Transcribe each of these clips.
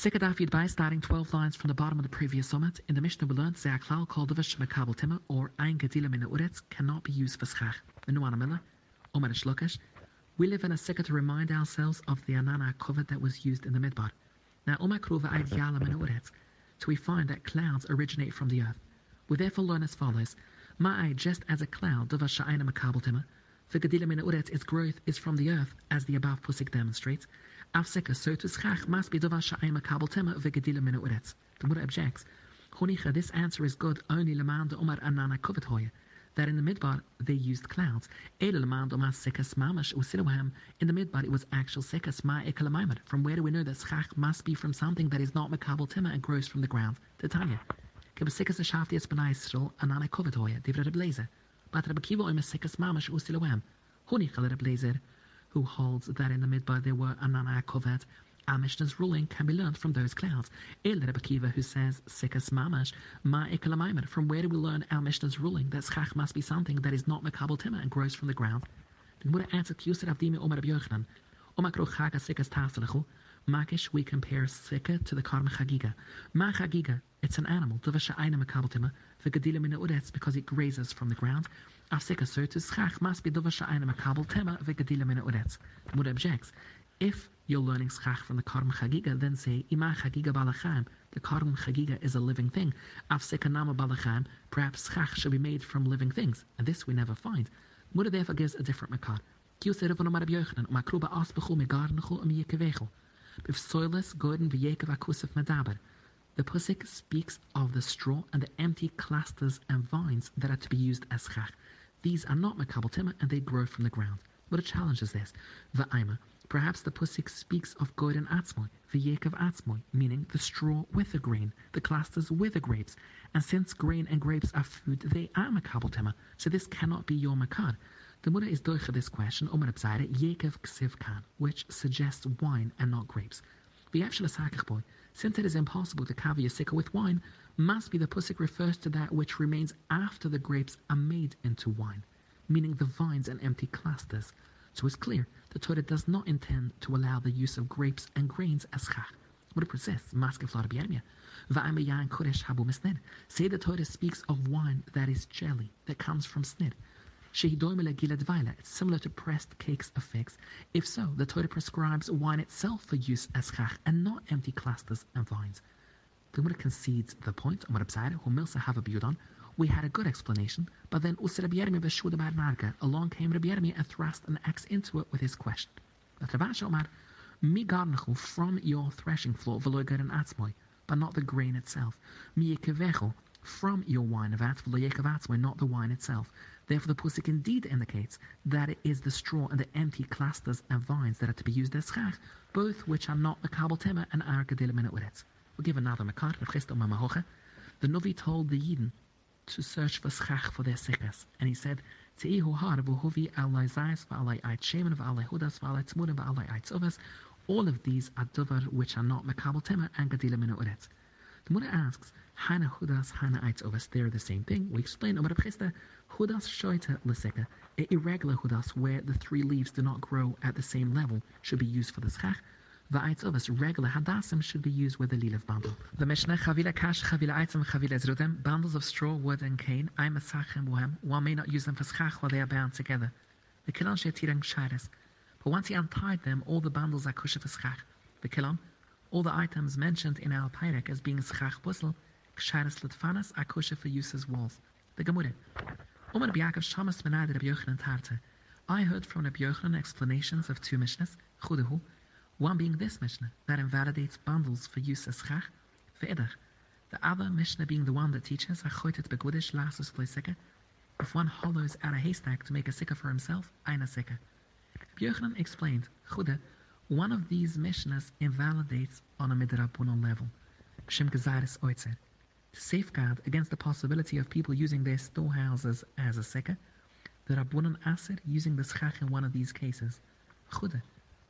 Sikadaf by starting 12 lines from the bottom of the previous summit. In the Mishnah we learned called Davish Mekabel Tima or Ein Gedilim in Uretz cannot be used for Schach. Menuana Miller, Omer Shlokesh. We live in a Sikha to remind ourselves of the Anana cover that was used in the Midbar. Now, Omer Kruva Eid Yalam in Uretz. So we find that clouds originate from the earth. We therefore learn as follows. Ma'ai, just as a cloud, Davish Sha'ina Mekabel Tima. For Gedilim in Uretz, its growth is from the earth, as the above pusik demonstrates. Afseka, so to schach must be davar sha'im makabel tema v'gedilim min uretz. The Mura objects, Chonicha, this answer is good only leman de omar anana kovet hoye, that in the midbar they used clouds. Ele leman de omar sekas mamash usiluham, in the midbar it was actual sekas ma ekalamaimad. From where do we know that schach must be from something that is not makabel tema and grows from the ground? The Tanya. Kebe sekas a shafti es benai Yisrael anana kovet hoye, divra reblezer. But Rabbi Kiva oimer sekas mamash usiluham. Chonicha le reblezer who holds that in the midbar there were Anana Kovet. Our Mishnah's ruling can be learned from those clouds. Il Rebbe who says Sikas Mamash, Ma Ikalamaimer. From where do we learn our Mishnah's ruling that Schach must be something that is not Makabal Timah and grows from the ground? The Gemara answered Kusar Avdimi Omar Rabbi Yochanan. Omakro Chaga Sikas Tasalachu. Makish, we compare Sika to the Karma Chagiga. Ma Chagiga, it's an animal. Duvasha Aina Makabal Timah. V'gadilim in Uretz, because it grazes from the ground. To schach must be dovasha eine makabel tema vegadilim min uretz. The Muda objects. If you're learning schach from the karm chagiga, then say ima chagiga balacham. The karm chagiga is a living thing. Afsika nama balacham. Perhaps schach should be made from living things, and this we never find. Muda therefore gives a different makar. Yekevechel. If soilless, goden v'yekev akusif medaber. The pusik speaks of the straw and the empty clusters and vines that are to be used as schach. These are not makabel tema and they grow from the ground. What a challenge is this? The Va'ima. Perhaps the pusik speaks of goden atzmoy, the yek of atzmoy, meaning the straw with the grain, the clusters with the grapes. And since grain and grapes are food, they are makabel tema. So this cannot be your makar. The Muda is doicha this question, Umar Abzaire, Yekev Ksiv which suggests wine and not grapes. boy, since it is impossible to cover your sikka with wine, must be the pusik refers to that which remains after the grapes are made into wine, meaning the vines and empty clusters. So it's clear the Torah does not intend to allow the use of grapes and grains as chach. What it persists, maske florabiermia. Va'amayan kodesh habu misned. Say the Torah speaks of wine that is jelly, that comes from snid. It's similar to pressed cakes figs. If so, the Torah prescribes wine itself for use as chach and not empty clusters and vines. The Gemara concedes the point. We had a good explanation, but then along came Rabbi Yermi and thrust an axe into it with his question. From your threshing floor, but not the grain itself. From your wine of at, veloy atzmoy, not the wine itself. Therefore, the pusik indeed indicates that it is the straw and the empty clusters and vines that are to be used as chach, both which are not the kabel tema and are gedilim in it. We'll give another makar, The Novi told the Yidden to search for schach for their sickness, and he said, Teihu har v'huvi alai zayas v'alai ait shemen v'alai hudas v'alai tzmurim v'alai. All of these are dover which are not makabel tema and gedilim in uretz. The Mura asks, Hana hudas, hana ait tzovas, they're the same thing. We explain, Omar Chista, Hudas shoita leseka, irregular hudas where the three leaves do not grow at the same level should be used for the schach. Va'aitz ovas, regular hadasim should be used with a liliv bundle. The Mishnah, chavila kash, chavila aitzim, chavila ezrudem, bundles of straw, wood, and cane, I masachem bohem, one may not use them for schach while they are bound together. The kilon shetirang shairis, but once he untied them, all the bundles are kusha for schach. The kilon, all the items mentioned in our Pyrek as being schach busel, kshairis litfanas, are kusha for use as walls. The Gemurah, Omar Biakov Shamas Menad Rabbi Yochanan Tarte. I heard from Rabbi Yochanan explanations of two Mishnahs, one being this Mishnah, that invalidates bundles for use as chach, ve'edach. The other Mishnah being the one that teaches, Achoitet begudish lasus sika. If one hollows out a haystack to make a sikah for himself, aina sikah. Rabbi Yochanan explained, Chuda, one of these Mishnahs invalidates on a midrabunon level. Shem Gezaris Oitzer to safeguard against the possibility of people using their storehouses as a seka, the Rabbunan Aser using the schach in one of these cases. Chude.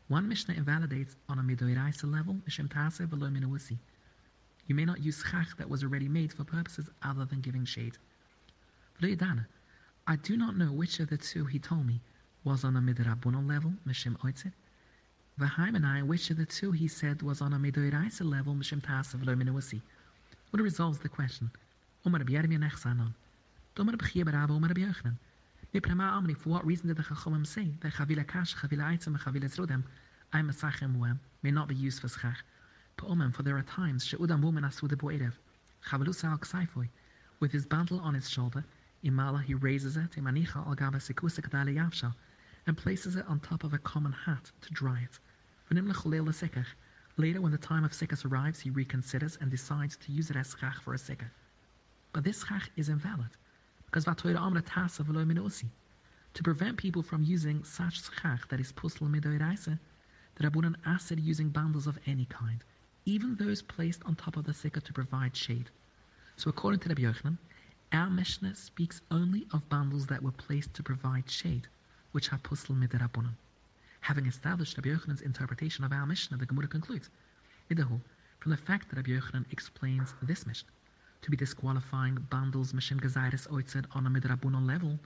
One Mishnah invalidates on a midoiraisa level, Mishem Taser v'lo minuasi. You may not use schach that was already made for purposes other than giving shade. V'lo I do not know which of the two he told me was on a midrabunan level, Mishem Oitzir. V'haimanai, which of the two he said was on a Medoiraisa level, Mishim Tasav Lo Minuasi. What resolves the question? Omar B'Yermi Nechsanon. Domar B'Chia Baraba Omar B'Yochanan. Niprama Amri, for what reason did the Chachomim say that Chavila Kash, Chavila Aitzim, Chavila Zrodem, I Masachem Uem, may not be used for Schach? Pa'omem, for there are times, She'udam Woman Asuda Boerev, Chavalusa Al Ksaifoy, with his bundle on his shoulder, Imala he raises it, Imanicha Al Gaba Sikusa Kadali Yavshal, and places it on top of a common hat to dry it. Later, when the time of Sikkas arrives, he reconsiders and decides to use it as schach for a Sikkah. But this schach is invalid, because to prevent people from using such schach that is pusl midoiraisa, the Rabbunan asked using bundles of any kind, even those placed on top of the Sikkah to provide shade. So according to Rabbi Yochanan, our Mishnah speaks only of bundles that were placed to provide shade, which are pusl midirabunan. Having established Rabbi Yochanan's interpretation of our Mishnah, the Gemara concludes, Idahu, from the fact that Rabbi Yochanan explains this Mishnah to be disqualifying bundles Mishim Gazairis Oitzed on a Midrabunon level,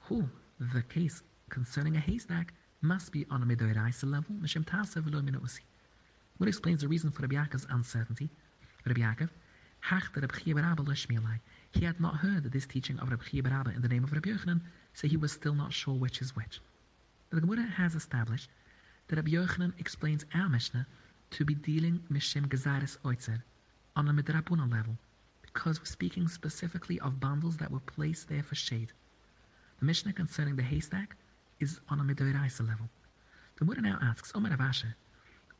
who, the case concerning a haystack, must be on a Midoiraisa level, Mishim Tasev Minusi. What explains the reason for Rabbi Yaakov's uncertainty? Rabbi Yaakov, Hach Rabbi He had not heard this teaching of Rabbi Chia in the name of Rabbi Yochanan, so he was still not sure which is which. The Gemara has established that Rabbi Yochanan explains our Mishnah to be dealing Mishim Gezaris Oitzer on a Midrabuna level, because we're speaking specifically of bundles that were placed there for shade. The Mishnah concerning the haystack is on a Midoiraisa level. The Gemara now asks, Omer Avashe,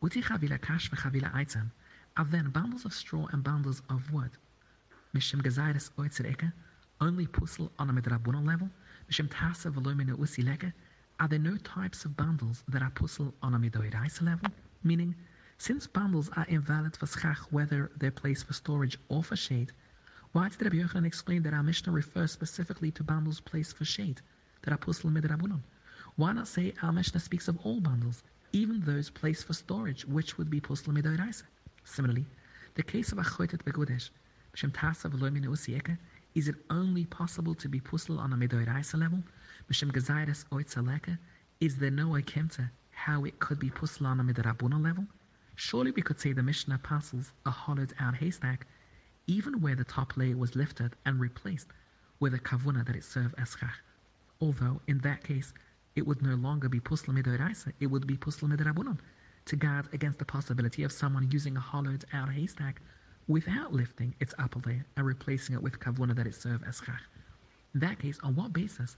Uti Chavila Kash v'Chavila Aitzan, are then bundles of straw and bundles of wood, Mishim Gezaris Oitzer Eke, only pusel on a Midrabuna level, Mishim Tasa Volumina Usi Leke, are there no types of bundles that are puzzle on a midoiraisa level? Meaning, since bundles are invalid for schach whether they're placed for storage or for shade, why did Rabbi Yochanan explain that our Mishnah refers specifically to bundles placed for shade that are puzzle midrabunon? Why not say our Mishnah speaks of all bundles, even those placed for storage, which would be puzzle midoiraisa? Similarly, the case of a choitet begudesh, b'shem tasa v'loy is it only possible to be puzzle on a midoiraisa level? Mishim Gezairis Oitzaleka, is there no Akemta how it could be Puslana Midrabuna level? Surely we could say the Mishnah passes a hollowed out haystack, even where the top layer was lifted and replaced with a kavuna that it served as chach. Although in that case it would no longer be pusla midoraisa, it would be pusla midrabunan, to guard against the possibility of someone using a hollowed out haystack without lifting its upper layer and replacing it with kavuna that it served as chach. In that case, on what basis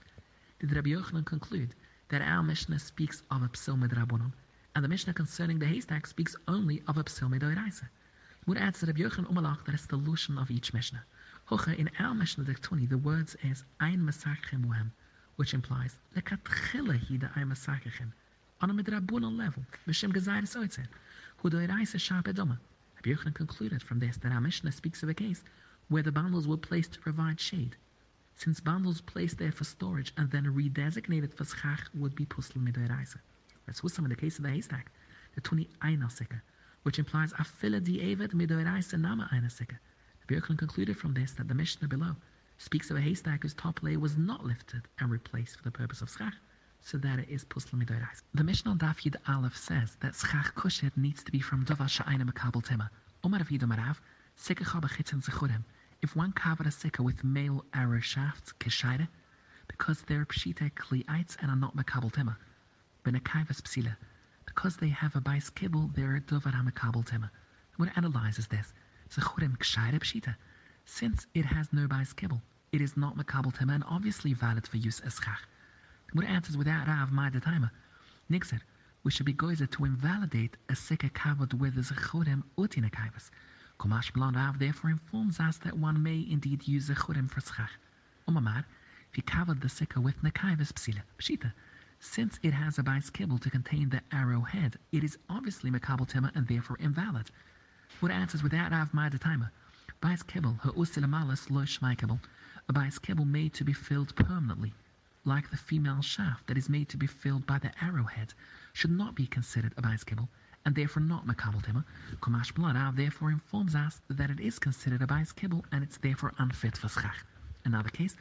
did Rabbi Yochanan conclude that our Mishnah speaks of a psil midrabanon, and the Mishnah concerning the haystack speaks only of a psil midoiraisa. Would add to Rabbi Yochanan umalach that it's the solution of each Mishnah. Hocha, in our Mishnah 20, the words is ein masachem uhem, which implies lekatchila hi da ein masachem, on a midrabanon level, b'shem gezayis oitzeh, hu doiraisa sharp edoma. Rabbi Yochanan concluded from this that our Mishnah speaks of a case where the bundles were placed to provide shade, since bundles placed there for storage and then redesignated for schach would be pusl midoiraisa. That's some in the case of the haystack, the 20 einasika, which implies afila di evet midoiraisa nama einasika. Birkland concluded from this that the Mishnah below speaks of a haystack whose top layer was not lifted and replaced for the purpose of schach, so that it is pusl midoiraisa. The Mishnah Daf Yid Aleph says that schach kushet needs to be from dova sha'ina makabel tema. Omar Avidu Marav, sikach bechitzen zechurim, if one covered a sikka with male arrow shafts, keshaira, because they're pshita kliites and are not makabel tema, benakaivas psila, because they have a bais kibble, they're dovar hamakabel tema. What analyzes this? Zechurim kshaira pshita. Since it has no bais kibble, it is not makabel tema and obviously valid for use as chach. What answers without Rav Ma'adatayma? Nixer, we should be goizer to invalidate a sikka covered with the zechurim utinakaivas. Kumash Rav therefore informs us that one may indeed use a churim for schach. Umamar, if he covered the sikka with nekaivis psila, pshita, since it has a bais kibble to contain the arrowhead, it is obviously makabel tema and therefore invalid. What answers without Rav Ma'adatayma? Bais kibble, her usilamalas lo shmai a bais kibble made to be filled permanently, like the female shaft that is made to be filled by the arrowhead, should not be considered a kibble, and therefore not makabel tema. Kumash Blarav ah, therefore informs us that it is considered a kibble and it's therefore unfit for schach. Another case,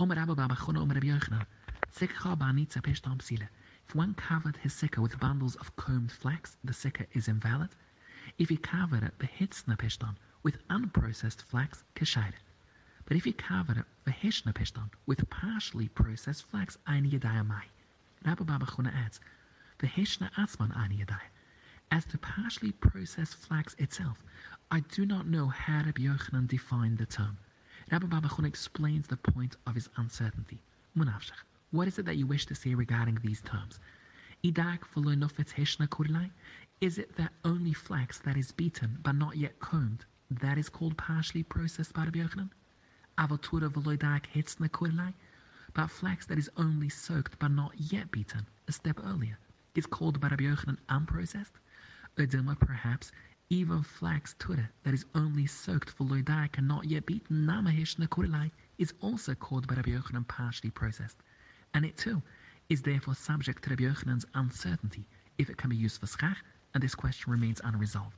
Omer Abba Baba Omer Yochanan, Sikcha Banitza Peshtam Psile. If one covered his sikka with bundles of combed flax, the sikka is invalid. If he covered it behitzna pishtan with unprocessed flax, kashayde. But if he covered it vehishna pishtan with partially processed flax, ein yadaya mai. Rabbi Baba Chuna adds, vehishna atzman ein yadaya. As to partially processed flax itself, I do not know how Rabbi Yochanan defined the term. Rabbi Baba Chuna explains the point of his uncertainty. Munafshach, what is it that you wish to say regarding these terms? Idak heshna kurilai? Is it that only flax that is beaten but not yet combed, that is called partially processed by Rabbi Yochanan? Avatura v'loidak hitzna kurilai? But flax that is only soaked but not yet beaten, a step earlier, is called by Rabbi Yochanan unprocessed? Edema, perhaps, even flax tura that is only soaked for loidak and not yet beaten, namahish nakurilai, is also called by Rabbi Yochanan partially processed. And it too is therefore subject to Rabbi Yochanan's uncertainty if it can be used for schach, and this question remains unresolved.